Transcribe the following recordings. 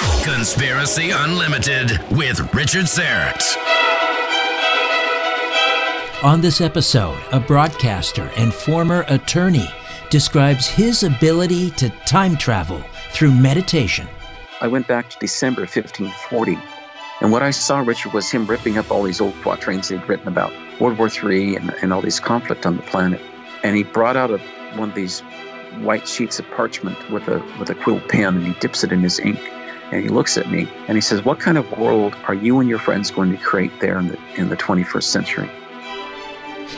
Conspiracy Unlimited with Richard Syrett. On this episode, a broadcaster and former attorney describes his ability to time travel through meditation. I went back to December 1540, and what I saw, Richard, was him ripping up all these old quatrains he'd written about World War III and, and all these conflict on the planet. And he brought out a, one of these white sheets of parchment with a with a quill pen, and he dips it in his ink and he looks at me and he says, "What kind of world are you and your friends going to create there in the in the 21st century?"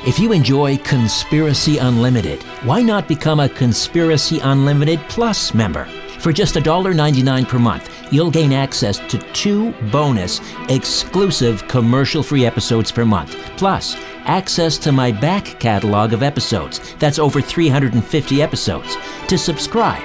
If you enjoy Conspiracy Unlimited, why not become a Conspiracy Unlimited Plus member? For just $1.99 per month, you'll gain access to two bonus, exclusive commercial free episodes per month, plus access to my back catalog of episodes. That's over 350 episodes. To subscribe,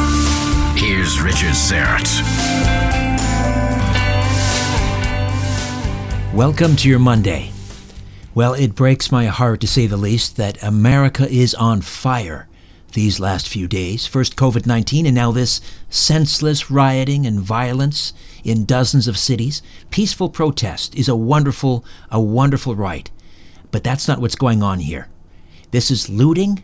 Here's Richard Syrett. Welcome to your Monday. Well, it breaks my heart to say the least that America is on fire these last few days. First COVID 19 and now this senseless rioting and violence in dozens of cities. Peaceful protest is a wonderful, a wonderful right. But that's not what's going on here. This is looting,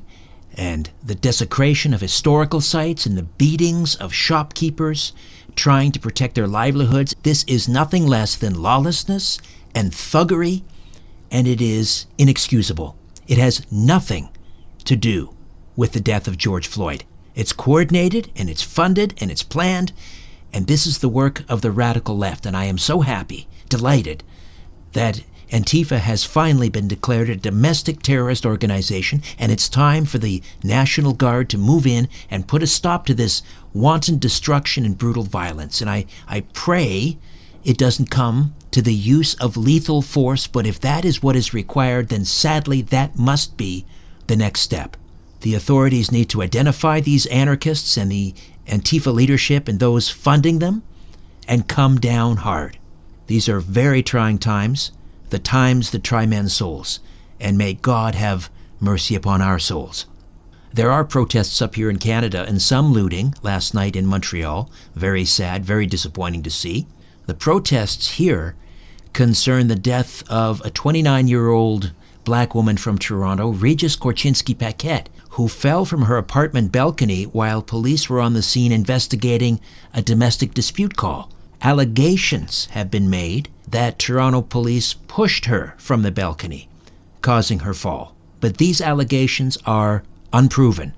and the desecration of historical sites and the beatings of shopkeepers trying to protect their livelihoods. This is nothing less than lawlessness and thuggery, and it is inexcusable. It has nothing to do with the death of George Floyd. It's coordinated and it's funded and it's planned, and this is the work of the radical left. And I am so happy, delighted, that Antifa has finally been declared a domestic terrorist organization, and it's time for the National Guard to move in and put a stop to this wanton destruction and brutal violence. And I, I pray it doesn't come to the use of lethal force, but if that is what is required, then sadly that must be the next step. The authorities need to identify these anarchists and the Antifa leadership and those funding them and come down hard. These are very trying times the times that try men's souls, and may God have mercy upon our souls. There are protests up here in Canada and some looting last night in Montreal. Very sad, very disappointing to see. The protests here concern the death of a 29 year old black woman from Toronto, Regis Korchinski Paquet, who fell from her apartment balcony while police were on the scene investigating a domestic dispute call. Allegations have been made that Toronto police pushed her from the balcony, causing her fall. But these allegations are unproven,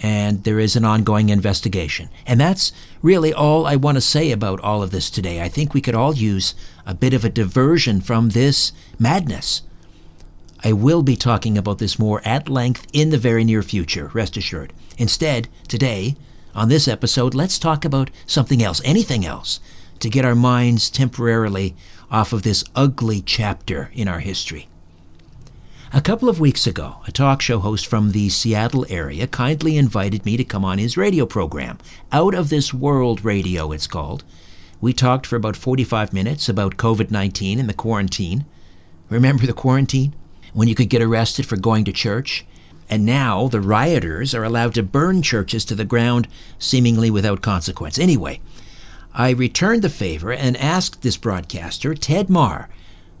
and there is an ongoing investigation. And that's really all I want to say about all of this today. I think we could all use a bit of a diversion from this madness. I will be talking about this more at length in the very near future, rest assured. Instead, today, on this episode, let's talk about something else, anything else, to get our minds temporarily off of this ugly chapter in our history. A couple of weeks ago, a talk show host from the Seattle area kindly invited me to come on his radio program, Out of This World Radio, it's called. We talked for about 45 minutes about COVID 19 and the quarantine. Remember the quarantine? When you could get arrested for going to church? And now the rioters are allowed to burn churches to the ground, seemingly without consequence. Anyway, I returned the favor and asked this broadcaster, Ted Mahr,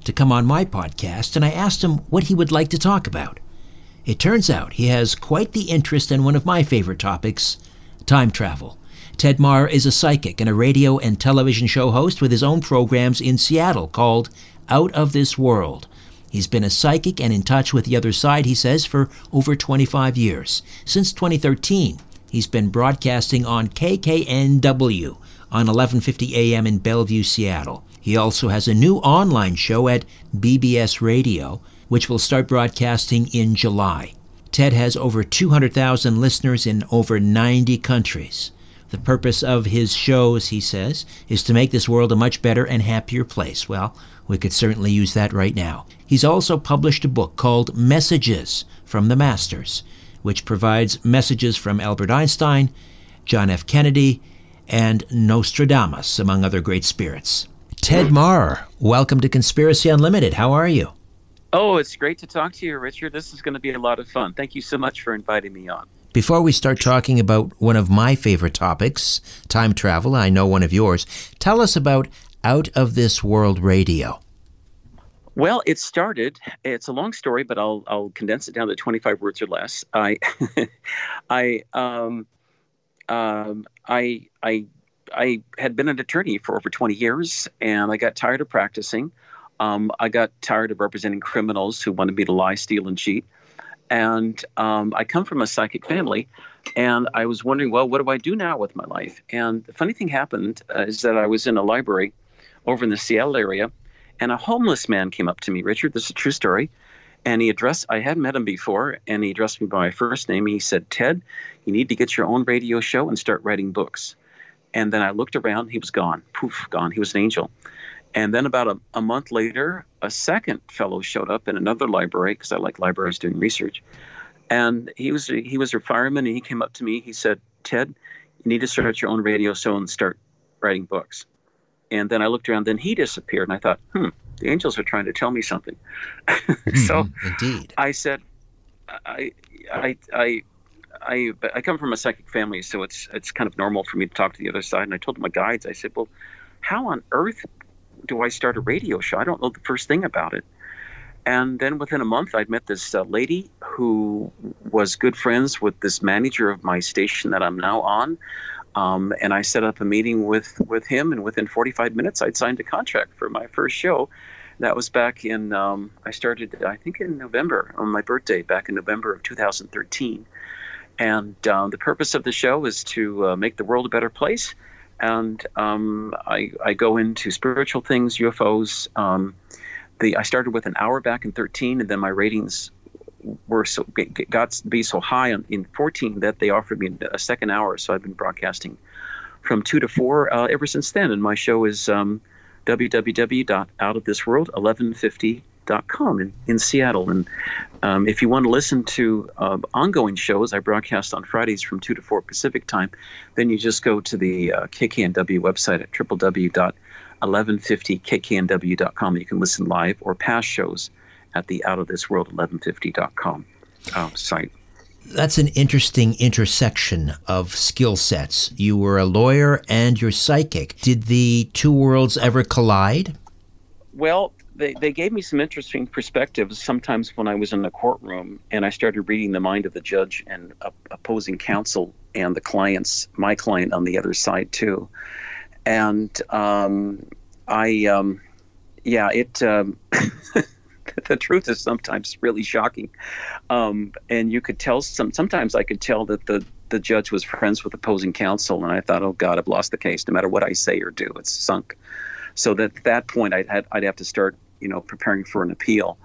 to come on my podcast, and I asked him what he would like to talk about. It turns out he has quite the interest in one of my favorite topics time travel. Ted Mahr is a psychic and a radio and television show host with his own programs in Seattle called Out of This World. He's been a psychic and in touch with the other side, he says, for over 25 years. Since 2013, he's been broadcasting on KKNW, on 11:50 a.m. in Bellevue, Seattle. He also has a new online show at BBS Radio, which will start broadcasting in July. Ted has over 200,000 listeners in over 90 countries. The purpose of his shows, he says, is to make this world a much better and happier place. Well, we could certainly use that right now. He's also published a book called Messages from the Masters, which provides messages from Albert Einstein, John F. Kennedy, and Nostradamus, among other great spirits. Ted Mahr, welcome to Conspiracy Unlimited. How are you? Oh, it's great to talk to you, Richard. This is going to be a lot of fun. Thank you so much for inviting me on. Before we start talking about one of my favorite topics, time travel, I know one of yours, tell us about Out of This World Radio. Well, it started. It's a long story, but I'll I'll condense it down to 25 words or less. I I um um, I I I had been an attorney for over 20 years, and I got tired of practicing. Um, I got tired of representing criminals who wanted me to lie, steal, and cheat. And um, I come from a psychic family, and I was wondering, well, what do I do now with my life? And the funny thing happened uh, is that I was in a library over in the Seattle area, and a homeless man came up to me. Richard, this is a true story. And he addressed, I hadn't met him before, and he addressed me by my first name. He said, Ted, you need to get your own radio show and start writing books. And then I looked around, he was gone. Poof, gone. He was an angel. And then about a, a month later, a second fellow showed up in another library because I like libraries doing research. And he was he was a fireman, and he came up to me. He said, "Ted, you need to start your own radio show and start writing books." And then I looked around. Then he disappeared, and I thought, "Hmm, the angels are trying to tell me something. so mm-hmm, indeed, I said, I, I, I, I, I come from a psychic family, so it's it's kind of normal for me to talk to the other side. And I told my guides, I said, well, how on earth do I start a radio show? I don't know the first thing about it. And then within a month, I'd met this uh, lady who was good friends with this manager of my station that I'm now on. Um, and I set up a meeting with, with him, and within 45 minutes, I'd signed a contract for my first show. That was back in, um, I started, I think, in November, on my birthday, back in November of 2013. And um, the purpose of the show is to uh, make the world a better place. And um, I, I, go into spiritual things, UFOs. Um, the I started with an hour back in 13, and then my ratings were so got to be so high in 14 that they offered me a second hour. So I've been broadcasting from two to four uh, ever since then. And my show is um, www.outofthisworld1150.com in, in Seattle. And um, if you want to listen to uh, ongoing shows, I broadcast on Fridays from 2 to 4 Pacific time. Then you just go to the uh, KKNW website at www.1150kknw.com. You can listen live or past shows at the Out of This World 1150.com uh, site. That's an interesting intersection of skill sets. You were a lawyer and you're psychic. Did the two worlds ever collide? Well, they, they gave me some interesting perspectives sometimes when I was in the courtroom and I started reading the mind of the judge and opposing counsel and the clients, my client on the other side too. And um, I, um, yeah, it. Um, the truth is sometimes really shocking. Um, and you could tell some. Sometimes I could tell that the the judge was friends with opposing counsel, and I thought, oh God, I've lost the case. No matter what I say or do, it's sunk. So that at that point, I'd had, I'd have to start, you know, preparing for an appeal.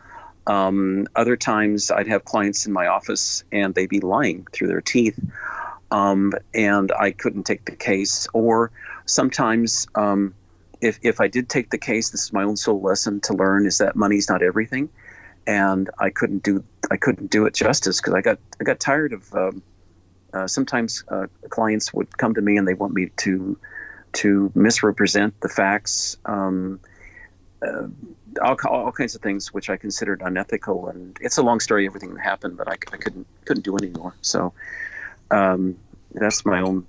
Um, other times, I'd have clients in my office, and they'd be lying through their teeth, um, and I couldn't take the case. Or sometimes um, if if I did take the case, this is my own sole lesson to learn is that money's not everything, and I couldn't do I couldn't do it justice because I got I got tired of um, uh, sometimes uh, clients would come to me and they want me to to misrepresent the facts, um, uh, all, all kinds of things which I considered unethical, and it's a long story everything that happened, but I, I couldn't couldn't do anymore. So um, that's my own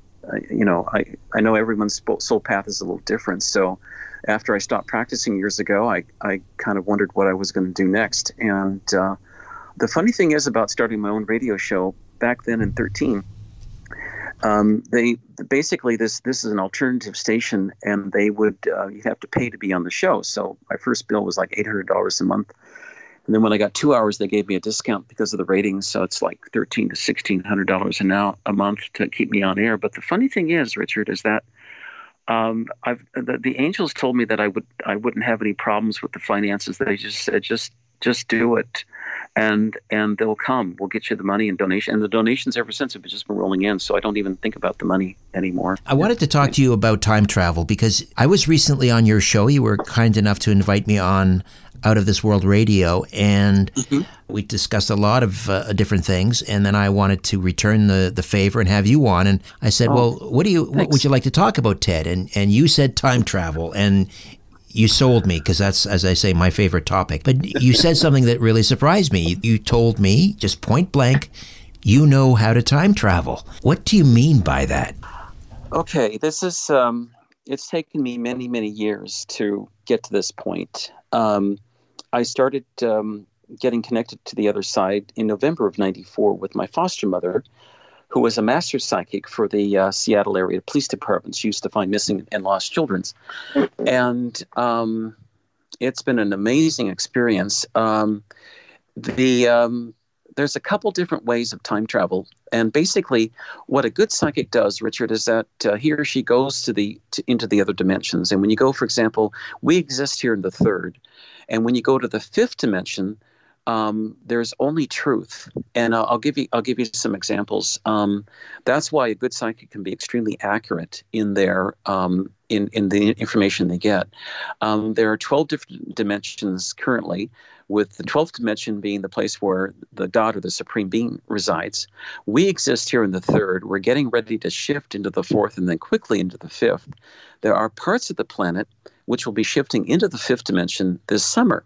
you know, I, I know everyone's soul path is a little different. So after I stopped practicing years ago, I, I kind of wondered what I was going to do next. And uh, the funny thing is about starting my own radio show back then in 13, um, they basically this this is an alternative station, and they would uh, you have to pay to be on the show. So my first bill was like eight hundred dollars a month and then when I got two hours, they gave me a discount because of the ratings. So it's like thirteen to sixteen hundred dollars an hour a month to keep me on air. But the funny thing is, Richard, is that um, I've the, the angels told me that I would I wouldn't have any problems with the finances. They just said just just do it, and and they'll come. We'll get you the money and donation. And the donations ever since have just been rolling in. So I don't even think about the money anymore. I wanted to talk to you about time travel because I was recently on your show. You were kind enough to invite me on out of this world radio and mm-hmm. we discussed a lot of uh, different things and then i wanted to return the, the favor and have you on and i said oh, well what do you thanks. what would you like to talk about ted and and you said time travel and you sold me because that's as i say my favorite topic. But you said something that really surprised me. You told me just point blank you know how to time travel. What do you mean by that? Okay this is um it's taken me many many years to get to this point. Um, I started um, getting connected to the other side in November of 94 with my foster mother, who was a master psychic for the uh, Seattle area police department. She used to find missing and lost children's. And um, it's been an amazing experience. Um, the um, there's a couple different ways of time travel, and basically, what a good psychic does, Richard, is that uh, he or she goes to the to, into the other dimensions. And when you go, for example, we exist here in the third, and when you go to the fifth dimension, um, there's only truth, and I'll, I'll, give you I'll give you some examples. Um, that's why a good psychic can be extremely accurate in their um, in in the information they get. Um, there are 12 different dimensions currently, with the 12th dimension being the place where the God or the Supreme Being resides. We exist here in the third. We're getting ready to shift into the fourth and then quickly into the fifth. There are parts of the planet which will be shifting into the fifth dimension this summer.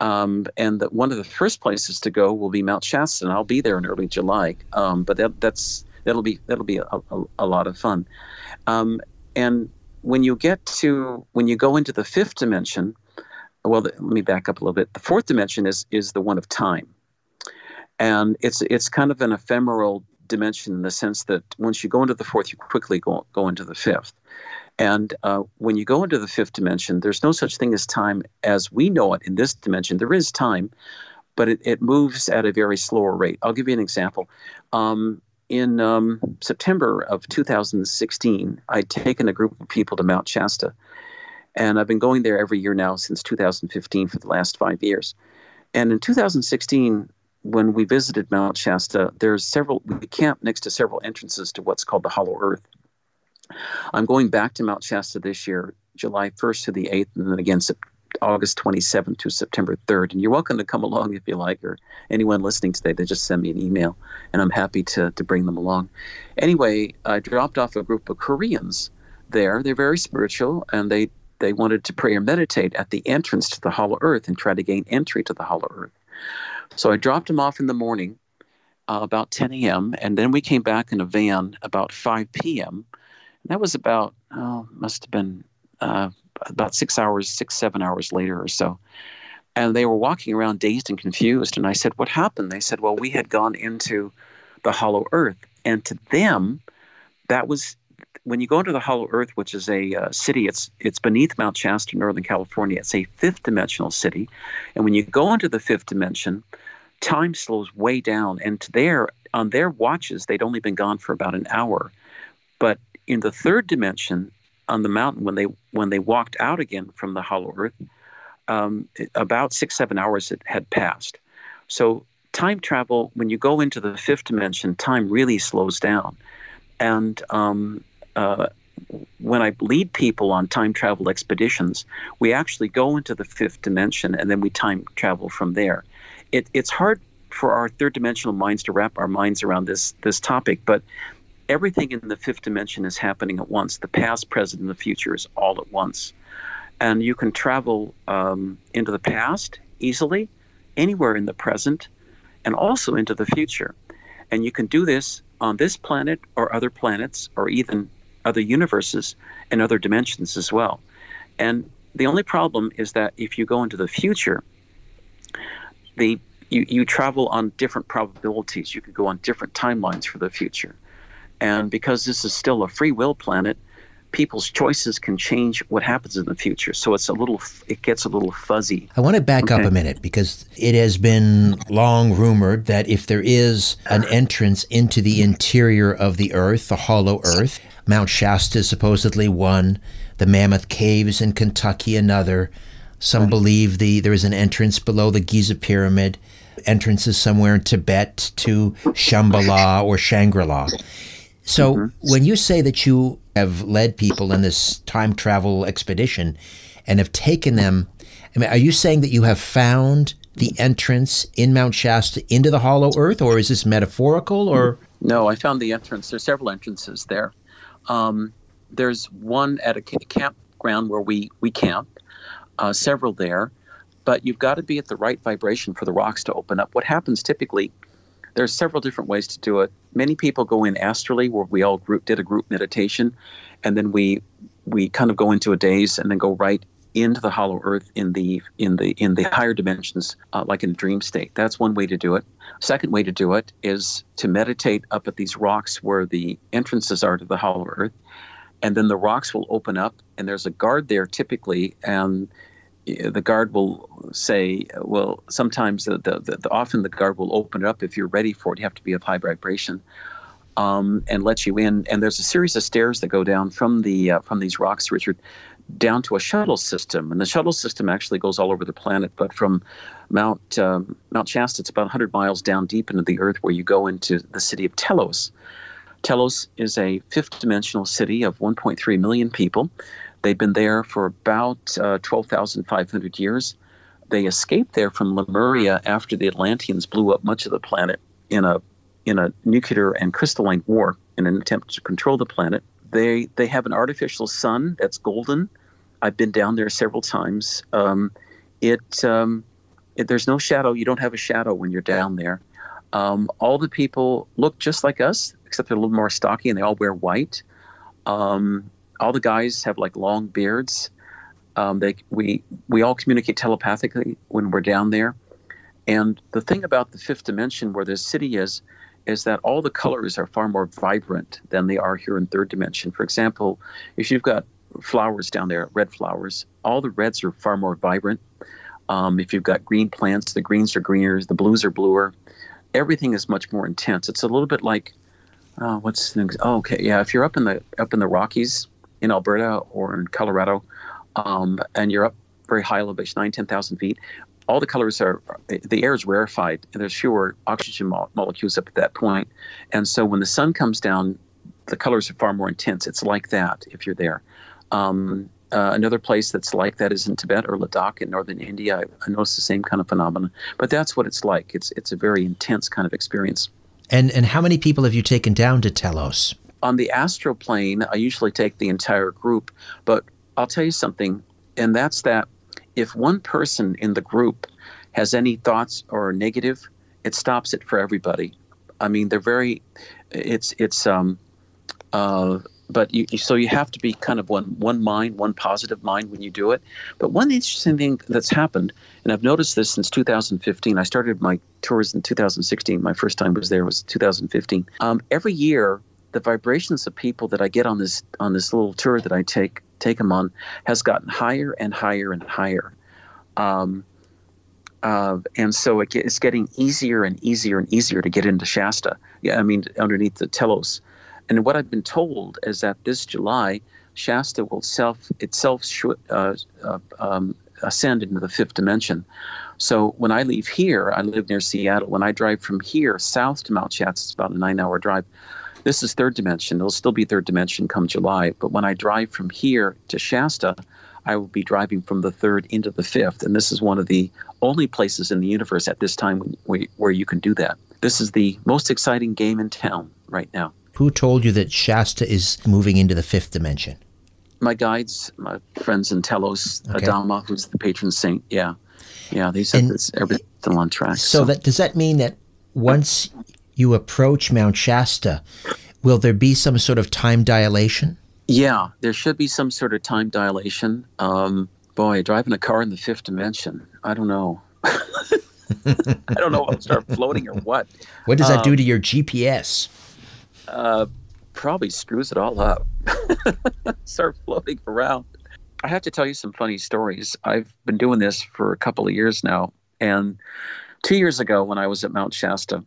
Um, and that one of the first places to go will be Mount Shasta, and I'll be there in early July. Um, but that, that's that'll be that'll be a, a, a lot of fun. Um, and when you get to when you go into the fifth dimension, well, let me back up a little bit. The fourth dimension is is the one of time, and it's it's kind of an ephemeral dimension in the sense that once you go into the fourth, you quickly go go into the fifth. And uh, when you go into the fifth dimension, there's no such thing as time as we know it in this dimension. There is time, but it, it moves at a very slower rate. I'll give you an example. Um, in um, September of 2016, I'd taken a group of people to Mount Shasta. And I've been going there every year now since 2015 for the last five years. And in 2016, when we visited Mount Shasta, there's several, we camped next to several entrances to what's called the Hollow Earth. I'm going back to Mount Shasta this year, July 1st to the 8th, and then again August 27th to September 3rd. And you're welcome to come along if you like, or anyone listening today, they just send me an email, and I'm happy to, to bring them along. Anyway, I dropped off a group of Koreans there. They're very spiritual, and they, they wanted to pray or meditate at the entrance to the Hollow Earth and try to gain entry to the Hollow Earth. So I dropped them off in the morning, uh, about 10 a.m., and then we came back in a van about 5 p.m. That was about, oh, must have been uh, about six hours, six, seven hours later or so. And they were walking around dazed and confused. And I said, What happened? They said, Well, we had gone into the hollow earth. And to them, that was when you go into the hollow earth, which is a uh, city, it's it's beneath Mount Shasta, Northern California. It's a fifth dimensional city, and when you go into the fifth dimension, time slows way down. And to their on their watches, they'd only been gone for about an hour, but in the third dimension, on the mountain when they when they walked out again from the hollow earth um, about six seven hours it had passed so time travel when you go into the fifth dimension time really slows down and um, uh, when I lead people on time travel expeditions, we actually go into the fifth dimension and then we time travel from there. It, it's hard for our third dimensional minds to wrap our minds around this this topic, but everything in the fifth dimension is happening at once. The past, present, and the future is all at once. And you can travel um, into the past easily, anywhere in the present, and also into the future. And you can do this on this planet or other planets or even other universes and other dimensions as well. And the only problem is that if you go into the future, the you, you travel on different probabilities. You can go on different timelines for the future. And because this is still a free will planet, people's choices can change what happens in the future. So it's a little, it gets a little fuzzy. I want to back okay. up a minute because it has been long rumored that if there is an entrance into the interior of the Earth, the hollow Earth, Mount Shasta is supposedly one, the Mammoth Caves in Kentucky another. Some right. believe the there is an entrance below the Giza Pyramid, entrances somewhere in Tibet to Shambhala or Shangri-La. So mm-hmm. when you say that you have led people in this time travel expedition and have taken them, I mean, are you saying that you have found the entrance in Mount Shasta into the hollow earth, or is this metaphorical? Or no, I found the entrance. There's several entrances there. Um, there's one at a campground where we we camp, uh, several there, but you've got to be at the right vibration for the rocks to open up. What happens typically there's several different ways to do it. Many people go in astrally, where we all group, did a group meditation, and then we we kind of go into a daze and then go right into the hollow earth in the in the in the higher dimensions, uh, like in a dream state. That's one way to do it. Second way to do it is to meditate up at these rocks where the entrances are to the hollow earth, and then the rocks will open up, and there's a guard there typically, and the guard will say, well, sometimes the, the, the, often the guard will open it up if you're ready for it. You have to be of high vibration, um, and let you in. And there's a series of stairs that go down from the uh, from these rocks, Richard, down to a shuttle system. And the shuttle system actually goes all over the planet. But from Mount um, Mount Shasta, it's about 100 miles down deep into the earth, where you go into the city of Telos. Telos is a fifth dimensional city of 1.3 million people. They've been there for about uh, 12,500 years. They escaped there from Lemuria after the Atlanteans blew up much of the planet in a in a nuclear and crystalline war in an attempt to control the planet. They they have an artificial sun that's golden. I've been down there several times. Um, it, um, it, there's no shadow. You don't have a shadow when you're down there. Um, all the people look just like us, except they're a little more stocky and they all wear white. Um, all the guys have like long beards. Um, they we we all communicate telepathically when we're down there. And the thing about the fifth dimension, where the city is, is that all the colors are far more vibrant than they are here in third dimension. For example, if you've got flowers down there, red flowers, all the reds are far more vibrant. Um, if you've got green plants, the greens are greener, the blues are bluer. Everything is much more intense. It's a little bit like, uh, what's the, oh, okay, yeah. If you're up in the up in the Rockies in Alberta or in Colorado, um, and you're up very high elevation, nine, ten thousand feet, all the colors are the air is rarefied and there's fewer oxygen mo- molecules up at that point and so when the sun comes down the colors are far more intense it's like that if you're there um, uh, another place that's like that is in Tibet or Ladakh in northern India. I, I noticed the same kind of phenomenon, but that's what it's like. It's it's a very intense kind of experience. And and how many people have you taken down to Telos? On the astral plane, I usually take the entire group, but I'll tell you something, and that's that if one person in the group has any thoughts or negative, it stops it for everybody. I mean, they're very, it's it's um, uh, but you so you have to be kind of one one mind, one positive mind when you do it. But one interesting thing that's happened, and I've noticed this since 2015. I started my tours in 2016. My first time was there was 2015. Um, every year, the vibrations of people that I get on this on this little tour that I take take them on has gotten higher and higher and higher. Um, uh, and so it, it's getting easier and easier and easier to get into Shasta. Yeah, I mean, underneath the Telos. And what I've been told is that this July, Shasta will self itself sh- uh, uh, um, ascend into the fifth dimension. So when I leave here, I live near Seattle. When I drive from here south to Mount Shasta, it's about a nine-hour drive. This is third dimension. It'll still be third dimension come July. But when I drive from here to Shasta, I will be driving from the third into the fifth. And this is one of the only places in the universe at this time where, where you can do that. This is the most exciting game in town right now. Who told you that Shasta is moving into the fifth dimension? My guides, my friends in Telos, okay. Adama, who's the patron saint. Yeah. Yeah, they said this, everything's still on track. So, so that does that mean that once you approach Mount Shasta, will there be some sort of time dilation? Yeah, there should be some sort of time dilation. Um, boy, driving a car in the fifth dimension, I don't know. I don't know if I'll start floating or what. What does that do um, to your GPS? Uh, probably screws it all up. start floating around. I have to tell you some funny stories. I've been doing this for a couple of years now. And two years ago, when I was at Mount Shasta,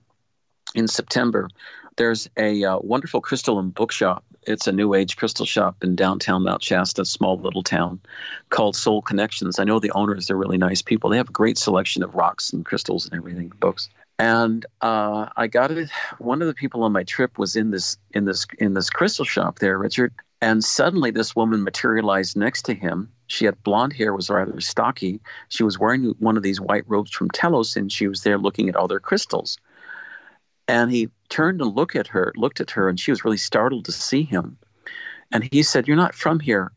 in September, there's a uh, wonderful and bookshop. It's a new age crystal shop in downtown Mount Shasta, small little town called Soul Connections. I know the owners, they're really nice people. They have a great selection of rocks and crystals and everything, books. And uh, I got it. One of the people on my trip was in this in this in this crystal shop there, Richard. And suddenly, this woman materialized next to him. She had blonde hair, was rather stocky. She was wearing one of these white robes from Telos, and she was there looking at all their crystals. And he turned and looked at her, looked at her, and she was really startled to see him. And he said, You're not from here,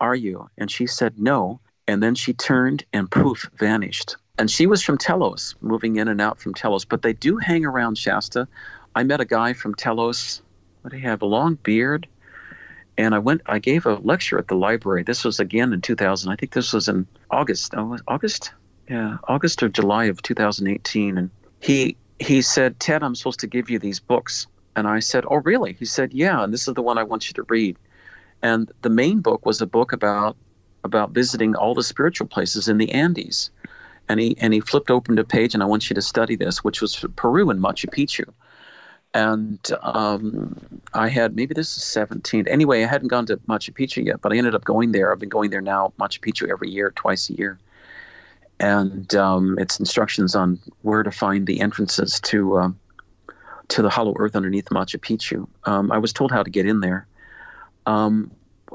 are you? And she said, No. And then she turned and poof, vanished. And she was from Telos, moving in and out from Telos. But they do hang around Shasta. I met a guy from Telos. What did he have? A long beard. And I went. I gave a lecture at the library. This was again in 2000. I think this was in August. Oh, August. Yeah, August or July of 2018. And he he said, Ted, I'm supposed to give you these books. And I said, Oh, really? He said, Yeah, and this is the one I want you to read. And the main book was a book about about visiting all the spiritual places in the Andes. And he and he flipped open a page, and I want you to study this, which was Peru and Machu Picchu. And um, I had maybe this is 17. Anyway, I hadn't gone to Machu Picchu yet, but I ended up going there. I've been going there now, Machu Picchu, every year, twice a year and um, it's instructions on where to find the entrances to uh, to the hollow earth underneath Machu Picchu. Um, I was told how to get in there. Um,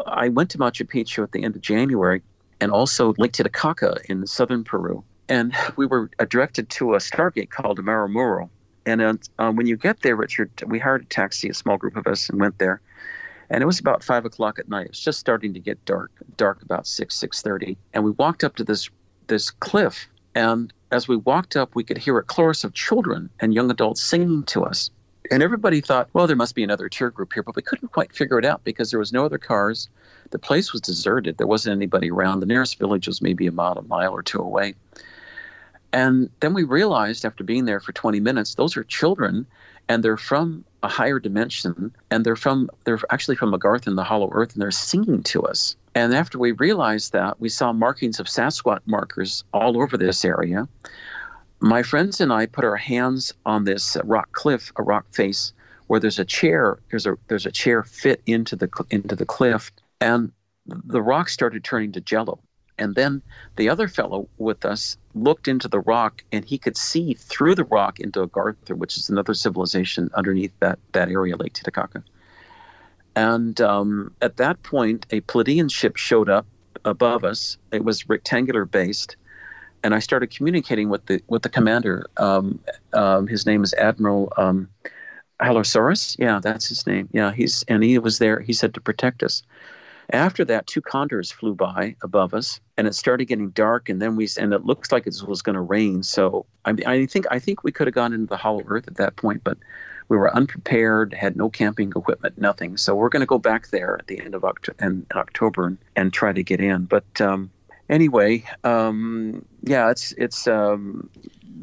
I went to Machu Picchu at the end of January, and also Lake Titicaca in southern Peru. And we were directed to a stargate called Aramu Muru. And uh, uh, when you get there, Richard, we hired a taxi, a small group of us, and went there. And it was about five o'clock at night. It was just starting to get dark, dark about six, six thirty. And we walked up to this this cliff. And as we walked up, we could hear a chorus of children and young adults singing to us. And everybody thought, well, there must be another tour group here, but we couldn't quite figure it out because there was no other cars. The place was deserted. There wasn't anybody around. The nearest village was maybe about a mile or two away. And then we realized after being there for 20 minutes, those are children and they're from a higher dimension and they're from they're actually from Agartha in the hollow earth and they're singing to us. And after we realized that, we saw markings of Sasquatch markers all over this area. My friends and I put our hands on this rock cliff, a rock face, where there's a chair. There's a there's a chair fit into the into the cliff, and the rock started turning to jello. And then the other fellow with us looked into the rock and he could see through the rock into Agartha, which is another civilization underneath that, that area, Lake Titicaca. And um, at that point, a Pleiadian ship showed up above us. It was rectangular based. And I started communicating with the with the commander. Um, um, his name is Admiral um, Halosaurus. Yeah, that's his name. Yeah, he's and he was there. He said to protect us. After that, two condors flew by above us, and it started getting dark. And then we and it looks like it was going to rain. So I, I think I think we could have gone into the hollow earth at that point, but we were unprepared, had no camping equipment, nothing. So we're going to go back there at the end of Oct- in October and, and try to get in. But um, anyway, um, yeah, it's it's um,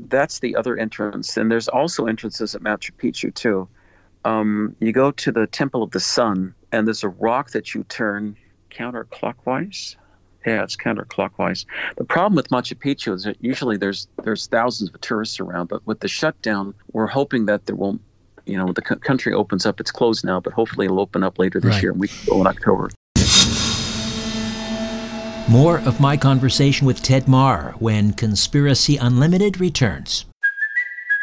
that's the other entrance, and there's also entrances at Machu Picchu too. Um, you go to the Temple of the Sun, and there's a rock that you turn counterclockwise. Yeah, it's counterclockwise. The problem with Machu Picchu is that usually there's there's thousands of tourists around, but with the shutdown, we're hoping that there won't. You know, the c- country opens up. It's closed now, but hopefully it'll open up later this Right. year, and we can go in October. More of my conversation with Ted Mahr when Conspiracy Unlimited returns.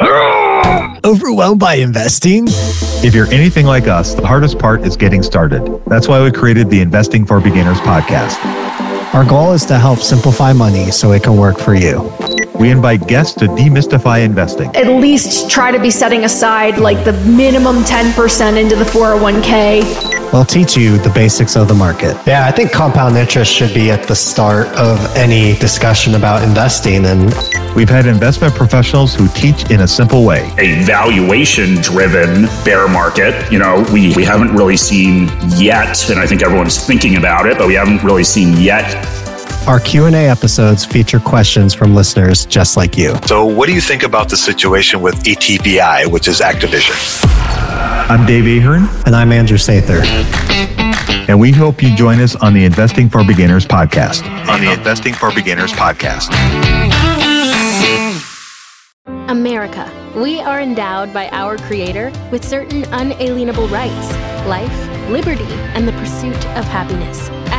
Overwhelmed by investing? If you're anything like us, the hardest part is getting started. That's why we created the Investing for Beginners podcast. Our goal is to help simplify money so it can work for you. We invite guests to demystify investing. at least try to be setting aside like the minimum 10% into the 401k. We'll teach you the basics of the market. Yeah, I think compound interest should be at the start of any discussion about investing. And We've had investment professionals who teach in a simple way. a valuation driven bear market. You know, we, we haven't really seen yet, and I think everyone's thinking about it, but we haven't really seen yet our Q&A episodes feature questions from listeners just like you. So, what do you think about the situation with ATVI, which is Activision? I'm Dave Ahern, And I'm Andrew Sather. and we hope you join us on the Investing for Beginners podcast. On the Investing for Beginners podcast. America. We are endowed by our Creator with certain unalienable rights life, liberty, and the pursuit of happiness.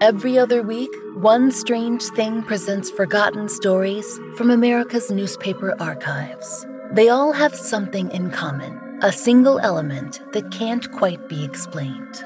Every other week, One Strange Thing presents forgotten stories from America's newspaper archives. They all have something in common a single element that can't quite be explained.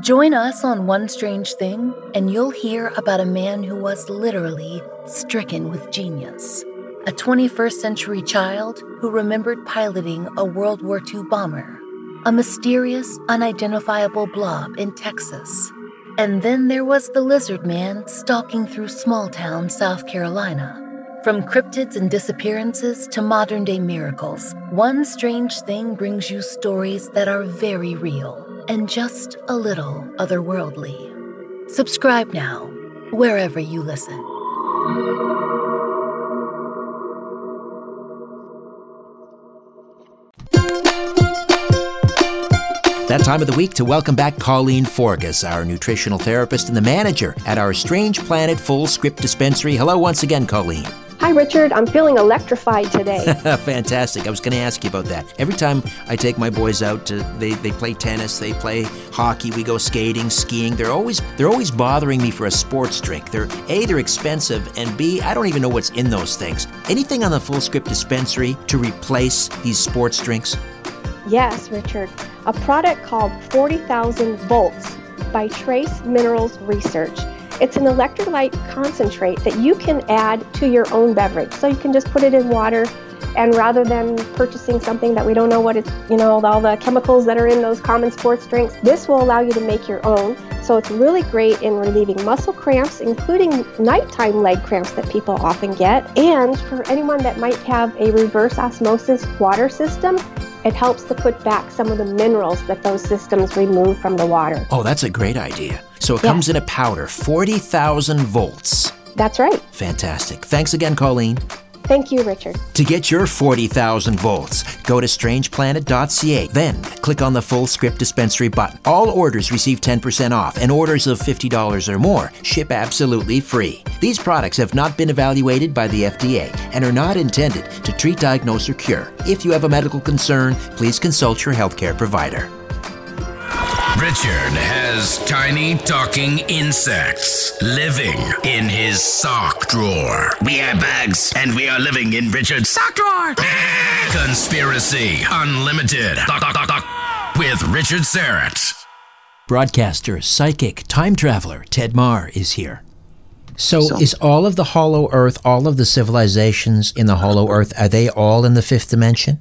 Join us on One Strange Thing, and you'll hear about a man who was literally stricken with genius. A 21st century child who remembered piloting a World War II bomber a mysterious, unidentifiable blob in Texas. And then there was the lizard man stalking through small town South Carolina. From cryptids and disappearances to modern day miracles, One Strange Thing brings you stories that are very real and just a little otherworldly. Subscribe now, wherever you listen. That time of the week to welcome back Colleen Forgas, our nutritional therapist and the manager at our Strange Planet Fullscript Dispensary. Hello once again, Colleen. Hi, Richard. I'm feeling electrified today. Fantastic. I was going to ask you about that. Every time I take my boys out to they, they play tennis, they play hockey, we go skating, skiing. They're always they're always bothering me for a sports drink. They're A, they're expensive, and B, I don't even know what's in those things. Anything on the Fullscript dispensary to replace these sports drinks? Yes, Richard. A product called 40,000 Volts by Trace Minerals Research. It's an electrolyte concentrate that you can add to your own beverage. So you can just put it in water and rather than purchasing something that we don't know what it's, you know, all the chemicals that are in those common sports drinks, this will allow you to make your own. So it's really great in relieving muscle cramps, including nighttime leg cramps that people often get. And for anyone that might have a reverse osmosis water system, it helps to put back some of the minerals that those systems remove from the water. Oh, that's a great idea. So it comes in a powder, 40,000 volts. That's right. Fantastic. Thanks again, Colleen. Thank you, Richard. To get your 40,000 volts, go to strangeplanet.ca. Then click on the Fullscript dispensary button. All orders receive 10% off, and orders of $50 or more ship absolutely free. These products have not been evaluated by the FDA and are not intended to treat, diagnose, or cure. If you have a medical concern, please consult your healthcare provider. Richard has tiny talking insects living in his sock drawer. We are bugs, and we are living in Richard's sock drawer. Conspiracy Unlimited. With Richard Syrett. Broadcaster, psychic, time traveler Ted Mahr is here. So, So- is all of the Hollow Earth, all of the civilizations in the Hollow Earth, are they all in the fifth dimension?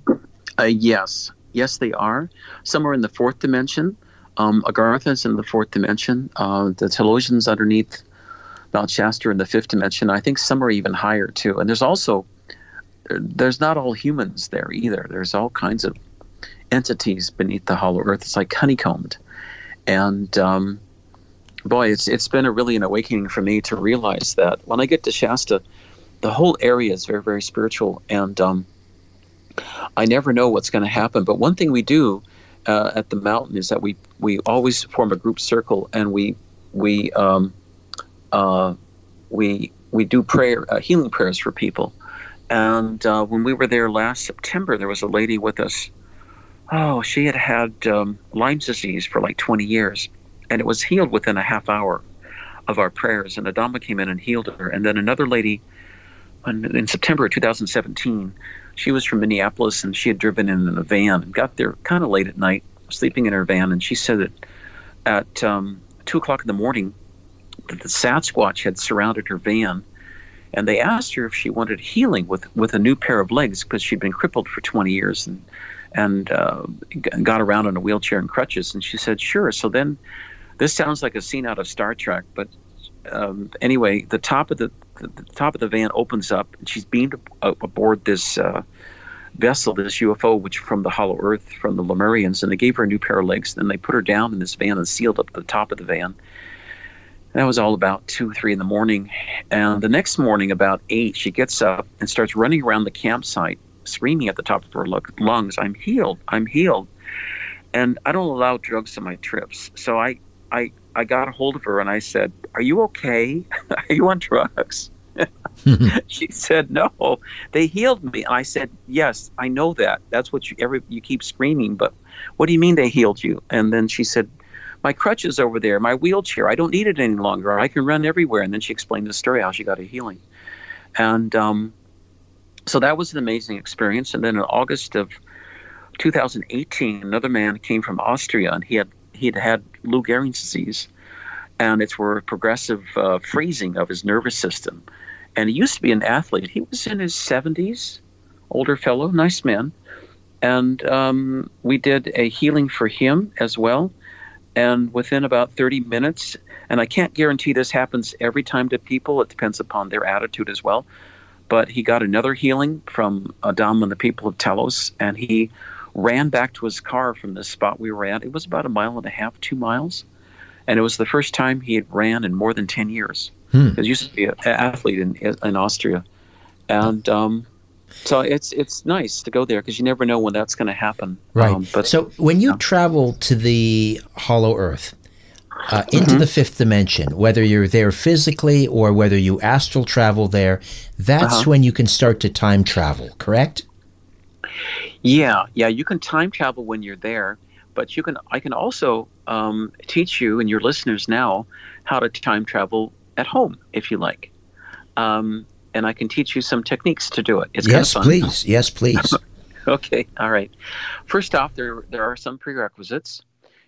Uh, yes, yes, they are. Some are in the fourth dimension. Um, Agartha's in the fourth dimension. Uh, the Telosians underneath Mount Shasta in the fifth dimension. I think some are even higher too. And there's also there's not all humans there either. There's all kinds of entities beneath the Hollow Earth. It's like honeycombed, and um, boy, it's it's been a really an awakening for me to realize that when I get to Shasta, the whole area is very very spiritual and. Um, I never know what's going to happen. But one thing we do uh, at the mountain is that we we always form a group circle and we we um, uh, we we do prayer uh, healing prayers for people. And uh, when we were there last September, there was a lady with us. Oh, she had had um, Lyme's disease for like 20 years, and it was healed within a half hour of our prayers. And Adama came in and healed her. And then another lady in, September of 2017 she was from Minneapolis and she had driven in in a van and got there kind of late at night, sleeping in her van. And she said that at um, two o'clock in the morning, that the Sasquatch had surrounded her van, and they asked her if she wanted healing with with a new pair of legs because she'd been crippled for 20 years and and uh, got around in a wheelchair and crutches. And she said, "Sure." So then, this sounds like a scene out of Star Trek, but um, anyway, the top of the, the the top of the van opens up, and she's beamed ab- aboard this uh, vessel, this UFO, which from the Hollow Earth, from the Lemurians, and they gave her a new pair of legs. Then they put her down in this van and sealed up the top of the van. That was all about two, three in the morning. And the next morning, about eight, she gets up and starts running around the campsite, screaming at the top of her lungs, "I'm healed! I'm healed!" And I don't allow drugs on my trips, so I, I, I got a hold of her and I said, "Are you okay? Are you on drugs?" she said, "No, they healed me." And I said, "Yes, I know that. That's what you every you keep screaming, but what do you mean they healed you?" And then she said, "My crutches over there, my wheelchair. I don't need it any longer. I can run everywhere." And then she explained the story how she got a healing, and um, so that was an amazing experience. And then in August of 2018, another man came from Austria, and he had he had had Lou Gehrig's disease, and it's where progressive uh, freezing of his nervous system. And he used to be an athlete. He was in his 70s, older fellow, nice man. And um, we did a healing for him as well. And within about 30 minutes, and I can't guarantee this happens every time to people, it depends upon their attitude as well. But he got another healing from Adama and the people of Telos, and he ran back to his car from the spot we were at. It was about a mile and a half, two miles. And it was the first time he had ran in more than 10 years. Hmm. He used to be an athlete in, in Austria. And um, So it's it's nice to go there because you never know when that's going to happen. Right. Um, but so when you travel to the Hollow Earth, uh, into Mm-hmm. the fifth dimension, whether you're there physically or whether you astral travel there, that's Uh-huh. when you can start to time travel. Correct? Yeah, yeah, you can time travel when you're there, but you can. I can also um, teach you and your listeners now how to time travel at home if you like, um, and I can teach you some techniques to do it. It's yes, kind of please. Yes, please. Okay, all right. First off, there there are some prerequisites.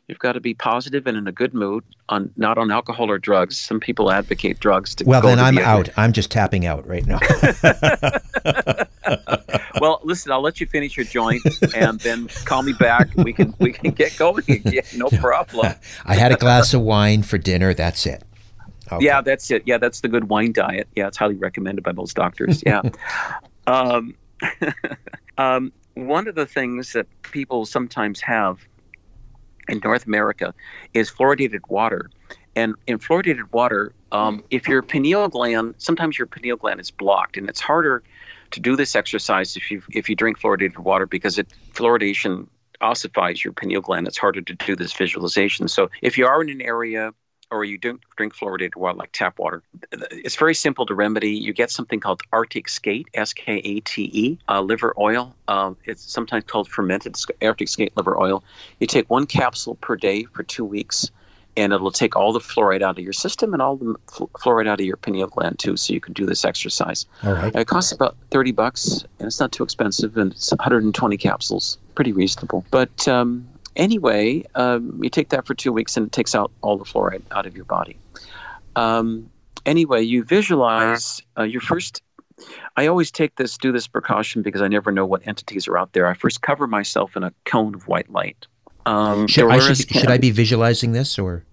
You've got to be positive and in a good mood, on not on alcohol or drugs. Some people advocate drugs to. well, then to I'm out. I'm just tapping out right now. well, listen, I'll let you finish your joint, and then call me back. We can we can get going again. No problem. I had a glass of wine for dinner. That's it. Okay. Yeah, that's it. Yeah, that's the good wine diet. Yeah, it's highly recommended by most doctors. Yeah. um, um, one of the things that people sometimes have in North America is fluoridated water. And in fluoridated water, um, if your pineal gland, sometimes your pineal gland is blocked, and it's harder to do this exercise if you if you drink fluoridated water because it fluoridation ossifies your pineal gland. It's harder to do this visualization. So if you are in an area or you don't drink fluoridated water like tap water, it's very simple to remedy. You get something called Arctic Skate, S K A T E, uh, liver oil. Um, it's sometimes called fermented Arctic Skate liver oil. You take one capsule per day for two weeks, and it'll take all the fluoride out of your system and all the fl- fluoride out of your pineal gland too. So you can do this exercise. All right. It costs about 30 bucks, and it's not too expensive, and it's 120 capsules. Pretty reasonable. But um, anyway, um, you take that for two weeks, and it takes out all the fluoride out of your body. Um, anyway, you visualize uh, your first. I always take this, do this precaution because I never know what entities are out there. I first cover myself in a cone of white light. Um, Should, I should, should I be visualizing this or?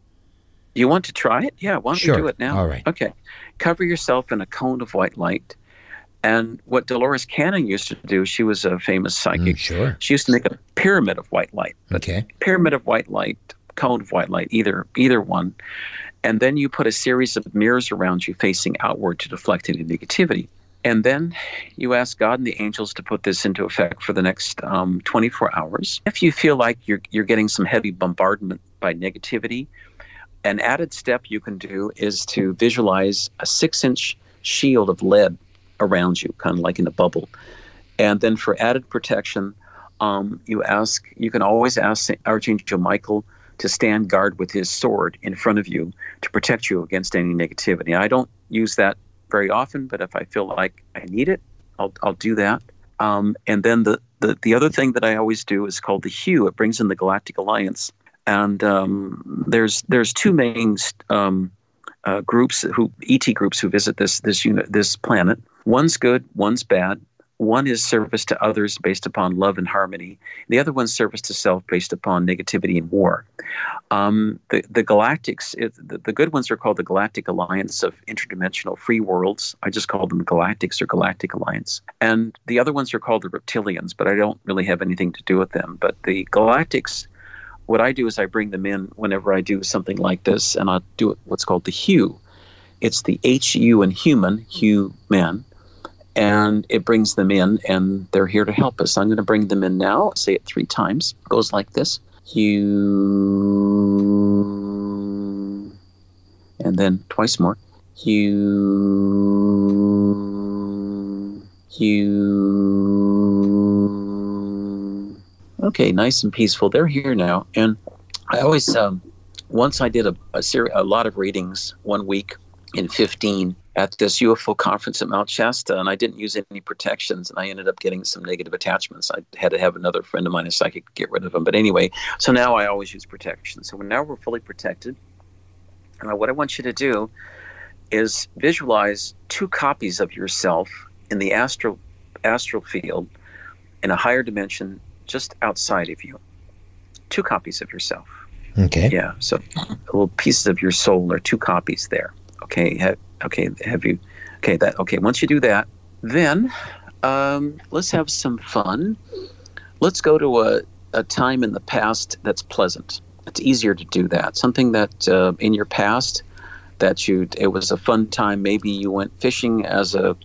you want to try it? Yeah, why don't Sure. we do it now? All right. Okay. Cover yourself in a cone of white light. And what Dolores Cannon used to do, she was a famous psychic. Mm, sure. She used to make a pyramid of white light. Okay. Pyramid of white light, cone of white light, either either one. And then you put a series of mirrors around you facing outward to deflect any negativity. And then you ask God and the angels to put this into effect for the next um, 24 hours. If you feel like you're, you're getting some heavy bombardment by negativity, an added step you can do is to visualize a six inch shield of lead around you, kind of like in a bubble. And then for added protection, um, you ask, you can always ask Archangel Michael to stand guard with his sword in front of you to protect you against any negativity. I don't use that very often, but if I feel like I need it, I'll, I'll do that. Um, and then the, the, the other thing that I always do is called the hue. It brings in the Galactic Alliance. And um, there's there's two main um, uh, groups who ET groups who visit this this unit this planet. One's good, one's bad. One is service to others based upon love and harmony. The other one's service to self based upon negativity and war. Um, the the galactics, it, the, the good ones are called the Galactic Alliance of Interdimensional Free Worlds. I just call them Galactics or Galactic Alliance. And the other ones are called the Reptilians, but I don't really have anything to do with them. But the Galactics what I do is I bring them in whenever I do something like this, and I do what's called the hue. It's the H U and human, human, and it brings them in, and they're here to help us. I'm going to bring them in now. Say it three times. It goes like this: hue, and then twice more. Hue, hue. Okay, nice and peaceful. They're here now, and I always um, once I did a a, a lot of readings one week in 15 at this UFO conference at Mount Shasta, and I didn't use any protections, and I ended up getting some negative attachments. I had to have another friend of mine, a psychic, get rid of them. But anyway, so now I always use protection. So now we're fully protected. And what I want you to do is visualize two copies of yourself in the astral astral field in a higher dimension just outside of you. Two copies of yourself. Okay. Yeah. So little pieces of your soul are two copies there. Okay. Have, okay. Have you? Okay. That. Okay. Once you do that, then um, let's have some fun. Let's go to a, a time in the past that's pleasant. It's easier to do that. Something that uh, in your past that you it was a fun time. Maybe you went fishing as a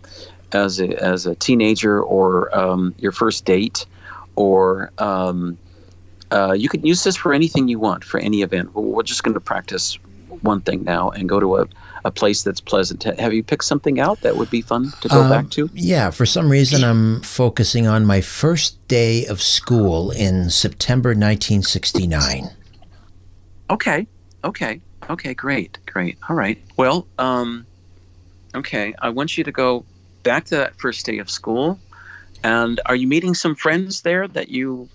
as a as a teenager or um, your first date, or um, uh, you can use this for anything you want for any event. We're just going to practice one thing now and go to a, a place that's pleasant. Have you picked something out that would be fun to go Um, back to? Yeah, for some reason, I'm focusing on my first day of school in September 1969. Okay. Okay. Okay. Great. Great. All right. Well, um, okay. I want you to go back to that first day of school. And are you meeting some friends there that you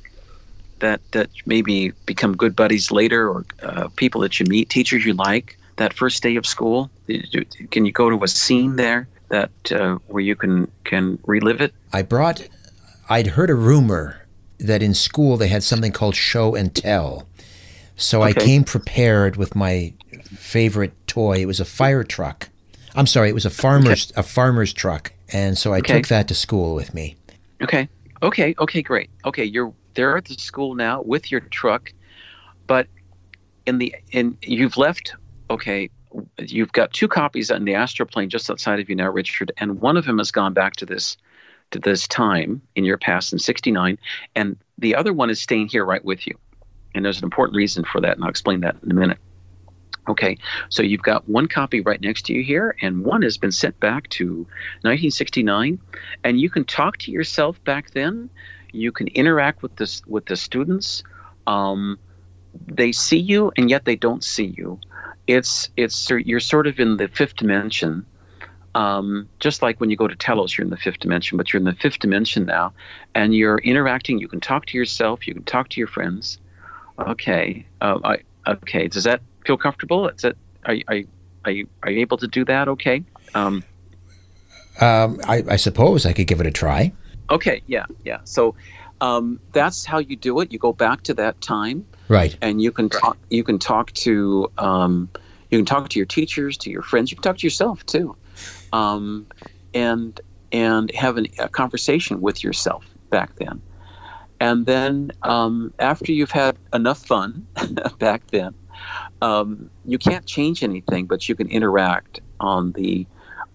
that that maybe become good buddies later, or uh, people that you meet, teachers you like that first day of school? Can you go to a scene there that uh, where you can can relive it? I brought, I'd heard a rumor that in school they had something called show and tell. So I came prepared with my favorite toy. It was a fire truck. I'm sorry, it was a farmer's a farmer's truck. And so I Okay. took that to school with me. Okay. Okay. Okay. Great. Okay. You're there at the school now with your truck, but in the in you've left. Okay. You've got two copies on the astral plane just outside of you now, Richard, and one of them has gone back to this to this time in your past in '69, and the other one is staying here right with you. And there's an important reason for that, and I'll explain that in a minute. Okay, so you've got one copy right next to you here, and one has been sent back to 1969, and you can talk to yourself back then. You can interact with this with the students. Um, they see you, and yet they don't see you. It's it's you're sort of in the fifth dimension, um, just like when you go to Telos, you're in the fifth dimension, but you're in the fifth dimension now, and you're interacting. You can talk to yourself. You can talk to your friends. Okay. Uh, I, okay. Does that feel comfortable? Is that are, you- are, you- are you are you able to do that? Okay. Um, Um, I, I suppose I could give it a try. okay. Yeah. Yeah. So um, that's how you do it. You go back to that time, Right. and you can talk. You can talk to. Um, you can talk to your teachers, to your friends. You can talk to yourself too, um, and and have an, a conversation with yourself back then. And then um, after you've had enough fun back then, um, you can't change anything, but you can interact on the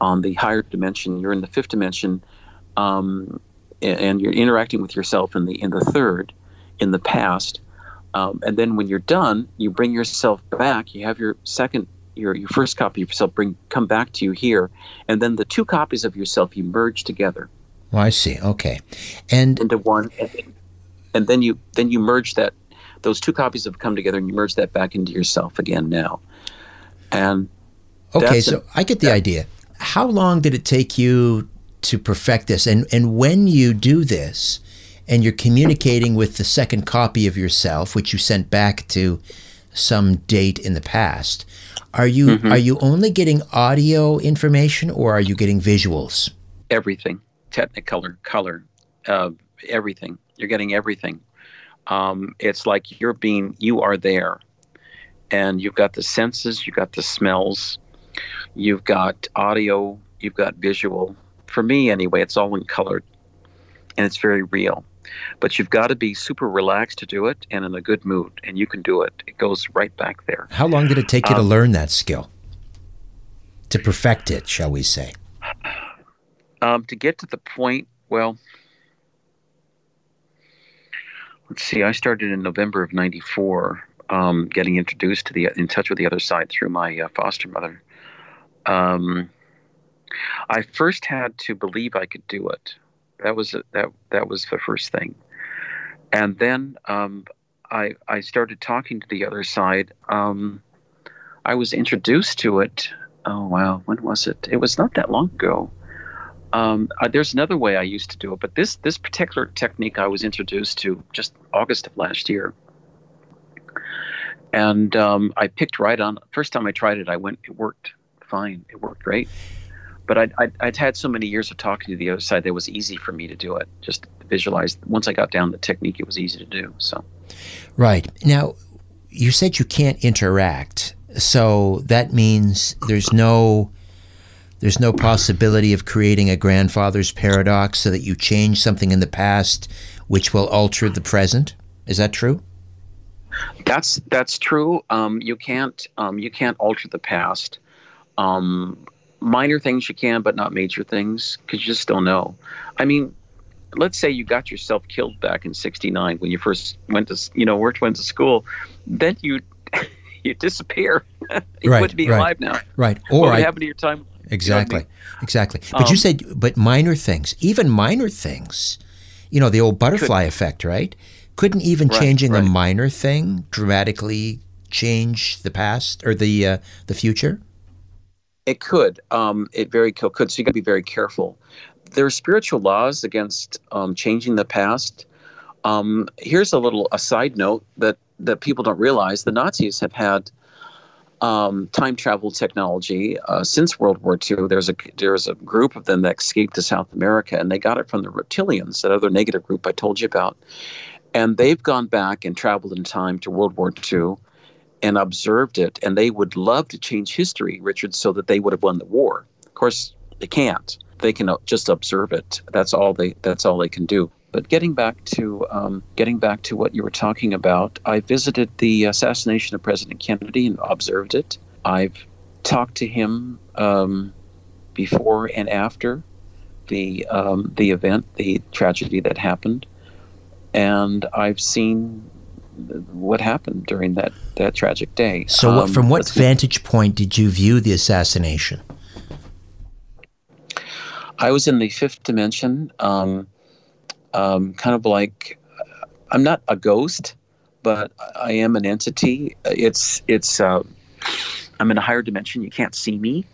on the higher dimension. You're in the fifth dimension, um, a- and you're interacting with yourself in the in the third, in the past. Um, and then when you're done, you bring yourself back. You have your second, your your first copy of yourself bring come back to you here, and then the two copies of yourself you merge together Well, I see. Okay. And into one, and, and then you then you merge that. Those two copies have come together, and you merge that back into yourself again now. And Okay, so an- I get the idea. How long did it take you to perfect this? And and when you do this and you're communicating with the second copy of yourself, which you sent back to some date in the past, are you Mhm. are you only getting audio information or are you getting visuals? everything technicolor color uh, everything you're getting everything um, it's like you're being you are there. And you've got the senses you've got the smells you've got audio you've got visual. For me anyway it's all in color and it's very real. But you've got to be super relaxed to do it and in a good mood and you can do it. It goes right back there. How long did it take you to Um, learn that skill? To perfect it, shall we say? um, to get to the point well let's see i started in november of 94 um, getting introduced to the in touch with the other side through my uh, foster mother. Um, i first had to believe i could do it. That was that that was the first thing. And then um, I, I started talking to the other side. Um, i was introduced to it. Oh wow. When was it? It was not that long ago um, uh, there's another way I used to do it, but this this particular technique I was introduced to just August of last year, and um, I picked right on. First time I tried it, I went. It worked fine. It worked great. But I'd, I'd, I'd had so many years of talking to the other side that it was easy for me to do it. Just visualize. Once I got down the technique, it was easy to do. So Right. Now, you said you can't interact. So that means there's no there's no possibility of creating a grandfather's paradox so that you change something in the past which will alter the present. Is that true? That's that's true. Um, you can't um, you can't alter the past. Um, minor things you can, but not major things because you just don't know. I mean, let's say you got yourself killed back in 69 when you first went to, you know, worked, went to school, then you, you disappear. you right, wouldn't be right, alive now. Right. Or what I, would happen to your time? Exactly. You know I mean? Exactly. But um, you said, but minor things, even minor things, you know, the old butterfly could, effect, right? Couldn't even right, changing right. a minor thing dramatically change the past or the uh, the future? It could. Um, it very could. So you got to be very careful. There are spiritual laws against um, changing the past. Um, here's a little a side note that that people don't realize: the Nazis have had um, time travel technology uh, since World War II. There's a there's a group of them that escaped to South America, and they got it from the reptilians, that other negative group I told you about. And they've gone back and traveled in time to World War II and observed it, and they would love to change history, Richard, so that they would have won the war. Of course, they can't. They can just observe it. That's all they. That's all they can do. But getting back to um, getting back to what you were talking about, I visited the assassination of President Kennedy and observed it. I've talked to him um, before and after the um, the event, the tragedy that happened, and I've seen what happened during that, that tragic day. So, what, from what vantage point did you view the assassination? I was in the fifth dimension, um, um, kind of like I'm not a ghost, but I am an entity. It's it's uh, I'm in a higher dimension. You can't see me.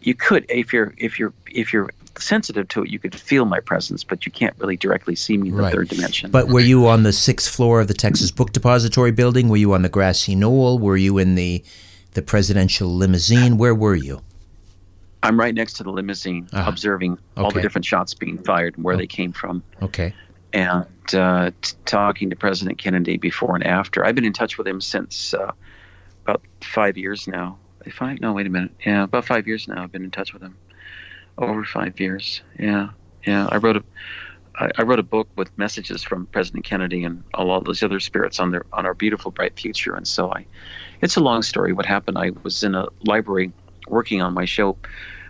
You could if you're if you're if you're sensitive to it, you could feel my presence, but you can't really directly see me in the right. third dimension. But were you on the sixth floor of the Texas Book Depository building? Were you on the grassy knoll? Were you in the the presidential limousine? Where were you? I'm right next to the limousine, uh-huh. observing okay. all the different shots being fired and where oh. they came from. Okay. And uh, t- talking to President Kennedy before and after. I've been in touch with him since uh, about five years now. Five? No, wait a minute. Yeah, about five years now. I've been in touch with him over five years. Yeah, yeah. I wrote a I, I wrote a book with messages from President Kennedy and all, all those other spirits on their on our beautiful bright future. And so I, it's a long story. What happened? I was in a library working on my show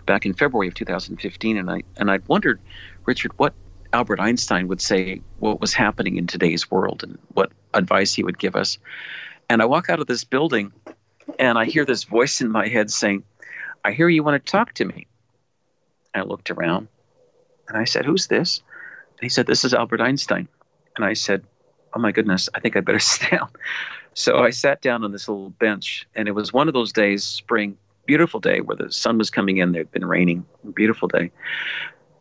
back in February of 2015, and I and I wondered, Richard, what Albert Einstein would say what was happening in today's world and what advice he would give us. And I walk out of this building, and I hear this voice in my head saying, "I hear you want to talk to me." I looked around and I said, Who's this? And he said, This is Albert Einstein. And I said, Oh my goodness, I think I better sit down. So I sat down on this little bench, and it was one of those days, spring, beautiful day, where the sun was coming in. There'd been raining, beautiful day.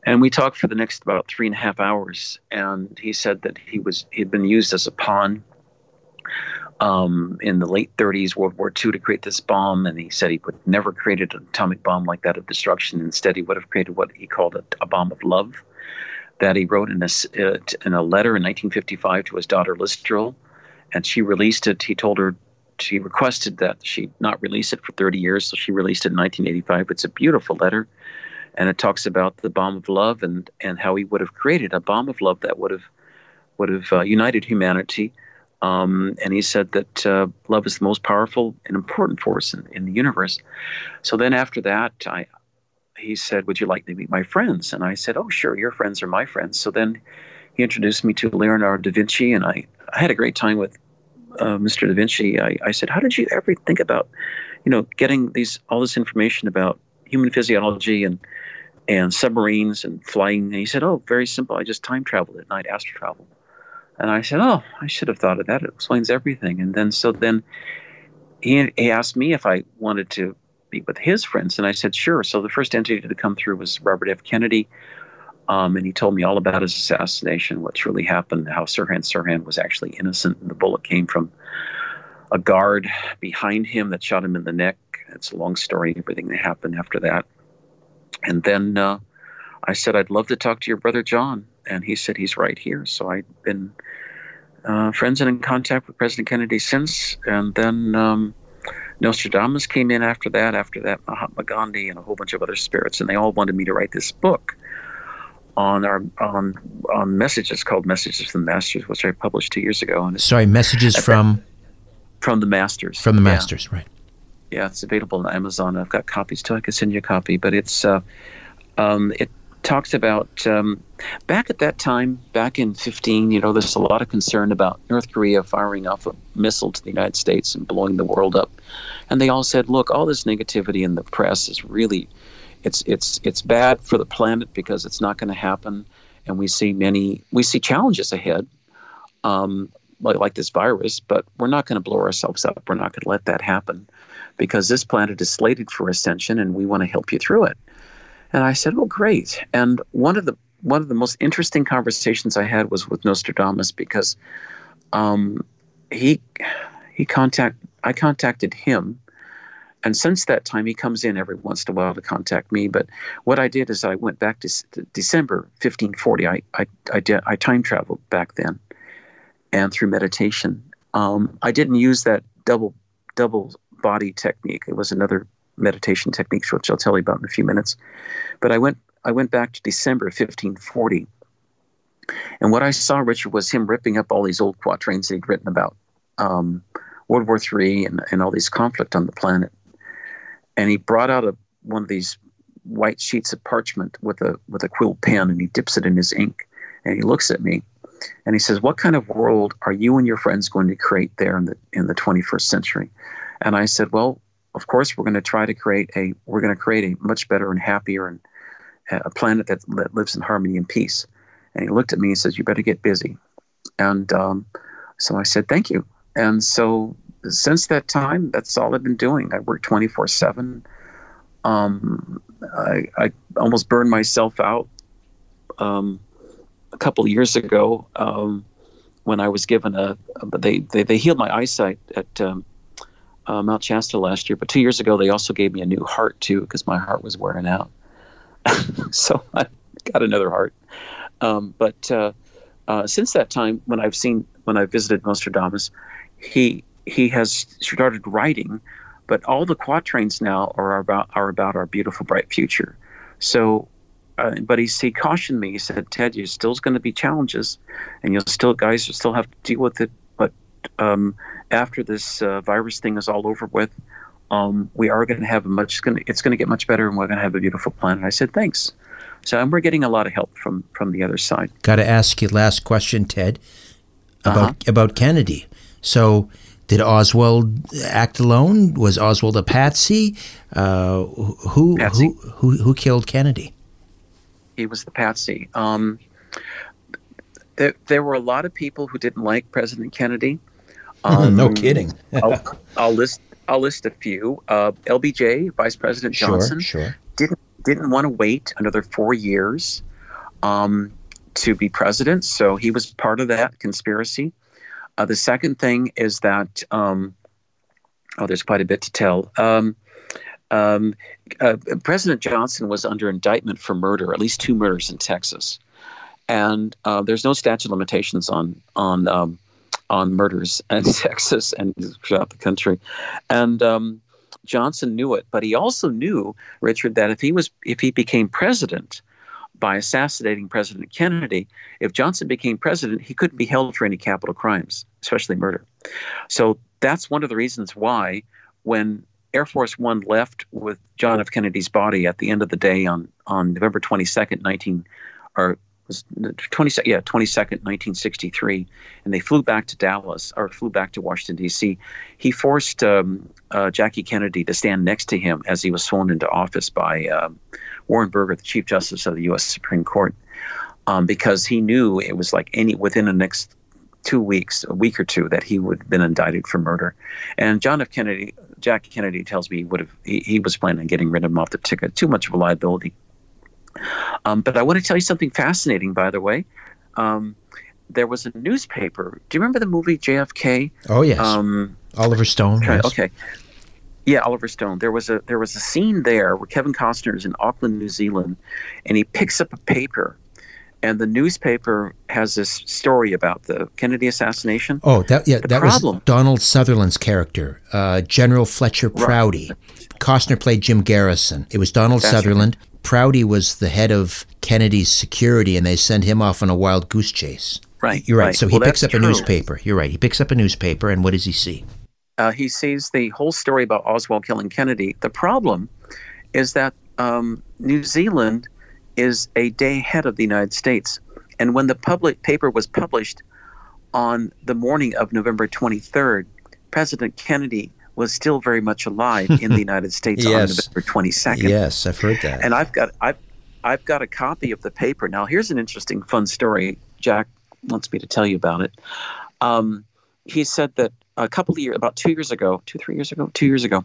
And we talked for the next about three and a half hours. And he said that he was he had been used as a pawn um, in the late 30s, World War II, to create this bomb. And he said he would never created an atomic bomb like that of destruction. Instead, he would have created what he called a, a bomb of love that he wrote in a, uh, in a letter in 1955 to his daughter Lieserl. And she released it. He told her, she requested that she not release it for 30 years. So she released it in 1985. It's a beautiful letter. And it talks about the bomb of love and, and how he would have created a bomb of love that would have would have uh, united humanity um, and he said that uh, love is the most powerful and important force in, in the universe. So then after that, I, he said, Would you like to meet my friends? And I said, Oh, sure, your friends are my friends. So then he introduced me to Leonardo da Vinci, and I, I had a great time with uh, Mr. da Vinci. I, I said, How did you ever think about, you know, getting these all this information about human physiology and and submarines and flying? And he said, Oh, very simple. I just time traveled at night, astral travel. And I said, "Oh, I should have thought of that. It explains everything." And then so then he he asked me if I wanted to meet with his friends, and I said, "Sure." So the first entity to come through was Robert F. Kennedy, um, and he told me all about his assassination, what's really happened, how Sirhan Sirhan was actually innocent, and the bullet came from a guard behind him that shot him in the neck. It's a long story, everything that happened after that. And then uh, I said, I'd love to talk to your brother John and he said he's right here. So I've been uh, friends and in contact with President Kennedy since. And then um, Nostradamus came in after that, after that, Mahatma Gandhi and a whole bunch of other spirits. And they all wanted me to write this book on our on on messages called Messages from the Masters, which I published two years ago. And Sorry, messages from from the Masters. From the Masters, yeah. right? Yeah, it's available on Amazon. I've got copies too. I can send you a copy. But it's uh, um, it talks about um, back at that time, back in 15. You know, there's a lot of concern about North Korea firing off a missile to the United States and blowing the world up. And they all said, look, all this negativity in the press is really, it's it's it's bad for the planet because it's not going to happen. And we see many we see challenges ahead. Um, like, like this virus, but we're not going to blow ourselves up. We're not going to let that happen because this planet is slated for ascension and we want to help you through it. And I said, "Well, great." And one of the one of the most interesting conversations I had was with Nostradamus because um, he he contact I contacted him, and since that time he comes in every once in a while to contact me. But what I did is I went back to, December 1540. I I I, did, I time traveled back then, and through meditation, um, I didn't use that double double body technique. It was another meditation technique, which I'll tell you about in a few minutes. But I went I went back to December 1540, and what I saw, Richard, was him ripping up all these old quatrains that he'd written about um, World War III and, and all these conflict on the planet. And he brought out a one of these white sheets of parchment with a with a quill pen, and he dips it in his ink, and he looks at me, and he says, "What kind of world are you and your friends going to create there in the in the 21st century?" And I said, "Well, of course, we're going to try to create a we're going to create a much better and happier and a planet that, that lives in harmony and peace. And he looked at me and says, "You better get busy." And um, so I said, "Thank you." And so since that time, that's all I've been doing. I work twenty four seven. Um, I, I almost burned myself out um, a couple years ago um, when I was given a. They, they they healed my eyesight at um, uh, Mount Shasta last year, but two years ago they also gave me a new heart too because my heart was wearing out. so I got another heart. Um, but uh, uh, since that time, when I've seen when I visited Nostradamus, he he has started writing, but all the quatrains now are about are about our beautiful bright future. So. Uh, but he, he cautioned me. He said, "Ted, you still going to be challenges, and you'll still guys will still have to deal with it. But um, after this uh, virus thing is all over with, um, we are going to have a much. Gonna, it's going to get much better, and we're going to have a beautiful planet. I said thanks. So and we're getting a lot of help from from the other side. Got to ask you last question, Ted, about Uh-huh. about Kennedy. So. Did Oswald act alone? Was Oswald a patsy? Uh, who, who who who killed Kennedy? He was the patsy. Um, there, there were a lot of people who didn't like President Kennedy. no kidding. I'll, I'll list I'll list a few. Uh, LBJ, Vice President Sure, Johnson, sure. didn't didn't want to wait another four years um, to be president, so he was part of that conspiracy. Uh, the second thing is that um, oh, there's quite a bit to tell. Um, um, uh, President Johnson was under indictment for murder, at least two murders in Texas, and uh, there's no statute of limitations on on um, on murders in Texas and throughout the country, and um, Johnson knew it, but he also knew Richard that if he was if he became president by assassinating President Kennedy, if Johnson became president, he couldn't be held for any capital crimes, especially murder. So that's one of the reasons why when Air Force One left with John F. Kennedy's body at the end of the day on on November twenty second, nineteen or was twenty yeah twenty second, nineteen sixty three, and they flew back to Dallas or flew back to Washington D.C. He forced um, uh, Jackie Kennedy to stand next to him as he was sworn into office by um, Warren Burger, the Chief Justice of the U.S. Supreme Court, um, because he knew it was like any within the next two weeks, a week or two, that he would have been indicted for murder. And John F. Kennedy, Jack Kennedy tells me he would have he, he was planning on getting rid of him off the ticket. Too much of a liability. Um, but I want to tell you something fascinating, by the way. Um, there was a newspaper. Do you remember the movie JFK? Oh yes, Um, Oliver Stone. Okay, yes. okay. Yeah, Oliver Stone. There was a there was a scene there where Kevin Costner is in Auckland, New Zealand, and he picks up a paper, and the newspaper has this story about the Kennedy assassination. Oh, that yeah, The that problem- was Donald Sutherland's character, uh, General Fletcher Prouty. Right. Costner played Jim Garrison. It was Donald That's right. Sutherland. Prouty was the head of Kennedy's security, and they sent him off on a wild goose chase. Right, You're right. right. So he Well, picks up a newspaper. You're right. He picks up a newspaper, and what does he see? Uh, he sees the whole story about Oswald killing Kennedy. The problem is that um, New Zealand is a day ahead of the United States. And when the public paper was published on the morning of November 23rd, President Kennedy was still very much alive in the United States Yes. on November 22nd. Yes, I've heard that. And I've got I've I've got a copy of the paper. Now here's an interesting fun story. Jack wants me to tell you about it. Um, he said that a couple of years about two years ago, two, three years ago, two years ago,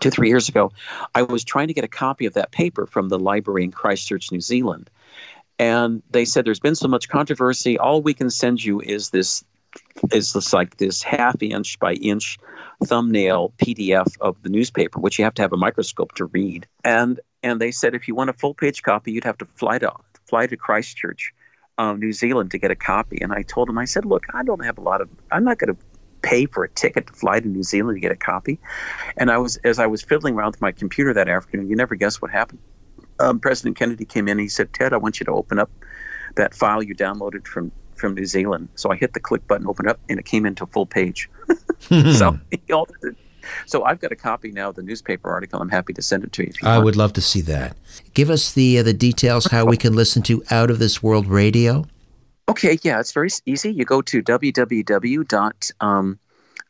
two, three years ago, I was trying to get a copy of that paper from the library in Christchurch, New Zealand. And they said there's been so much controversy, all we can send you is this is this like this half inch by inch thumbnail PDF of the newspaper, which you have to have a microscope to read. And and they said if you want a full page copy, you'd have to fly to fly to Christchurch, um, New Zealand, to get a copy. And I told them, I said, look, I don't have a lot of, I'm not going to pay for a ticket to fly to New Zealand to get a copy. And I was as I was fiddling around with my computer that afternoon, you never guess what happened. Um, President Kennedy came in. and He said, "Ted, I want you to open up that file you downloaded from from New Zealand." So I hit the click button, open up, and it came into full page. so he altered it. So I've got a copy now of the newspaper article. I'm happy to send it to you. If you I want. would love to see that. Give us the uh, the details how we can listen to Out of This World Radio. Okay, yeah, it's very easy. You go to www.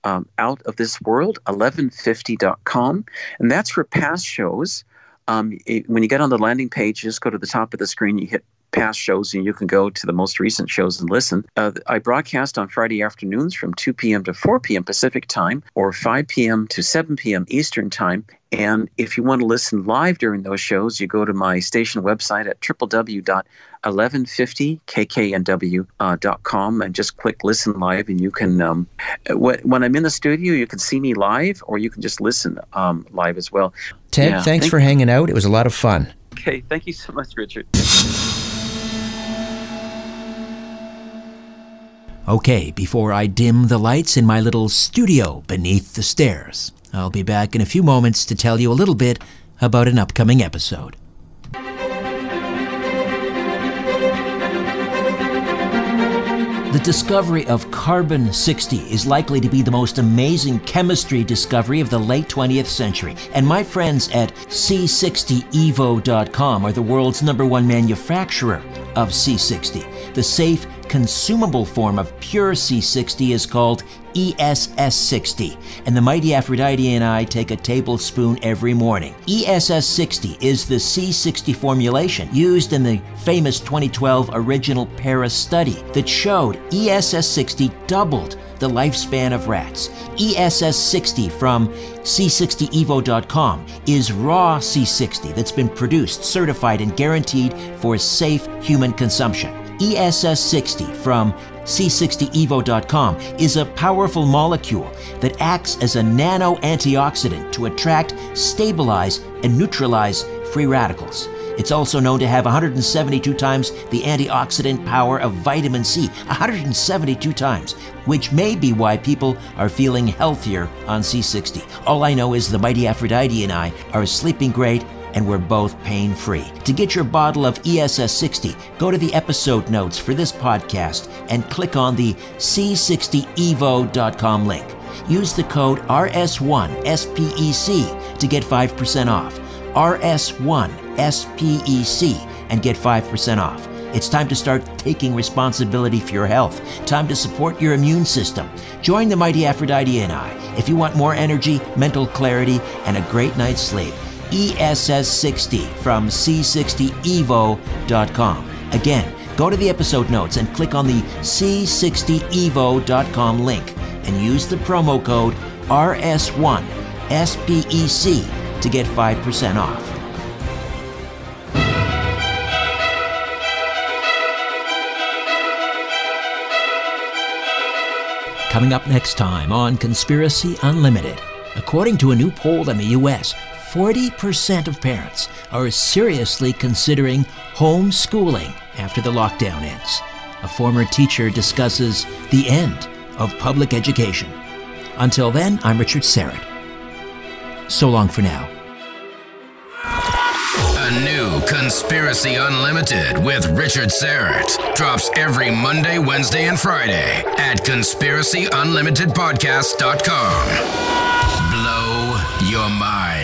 Um, out of this world 1150.com and that's for past shows um, it- when you get on the landing page just go to the top of the screen you hit past shows and you can go to the most recent shows and listen uh, i broadcast on friday afternoons from 2 p.m to 4 p.m pacific time or 5 p.m to 7 p.m eastern time and if you want to listen live during those shows you go to my station website at www.1150kknw.com and just click listen live and you can um, when, when i'm in the studio you can see me live or you can just listen um, live as well Ted, Yeah, thanks thank- for hanging out. It was a lot of fun. okay thank you so much richard Okay, before I dim the lights in my little studio beneath the stairs, I'll be back in a few moments to tell you a little bit about an upcoming episode. The discovery of carbon 60 is likely to be the most amazing chemistry discovery of the late 20th century. And my friends at C60evo.com are the world's number one manufacturer of C60. The safe, consumable form of pure C60 is called E ESS60, and the mighty Aphrodite and I take a tablespoon every morning. E ESS60 is the C60 formulation used in the famous 2012 original Paris study that showed E ESS60 doubled the lifespan of rats. E ESS60 from C60evo.com is raw C60 that's been produced, certified, and guaranteed for safe human consumption. E ESS60 from C60evo.com is a powerful molecule that acts as a nano antioxidant to attract, stabilize, and neutralize free radicals. It's also known to have 172 times the antioxidant power of vitamin C, 172 times, which may be why people are feeling healthier on C60. All I know is the mighty Aphrodite and I are sleeping great and we're both pain free. To get your bottle of E ESS60, go to the episode notes for this podcast and click on the C60evo.com link. Use the code RS1SPEC to get 5% off. RS1SPEC and get 5% off. It's time to start taking responsibility for your health. Time to support your immune system. Join the mighty Aphrodite and I if you want more energy, mental clarity, and a great night's sleep. E ESS60 from C60evo.com. Again, go to the episode notes and click on the C60evo.com link and use the promo code RS1SPEC to get 5% off. Coming up next time on Conspiracy Unlimited. According to a new poll in the US, 40% of parents are seriously considering homeschooling after the lockdown ends. A former teacher discusses the end of public education. Until then, I'm Richard Syrett. So long for now. A new Conspiracy Unlimited with Richard Syrett drops every Monday, Wednesday, and Friday at conspiracyunlimitedpodcast.com. Blow your mind.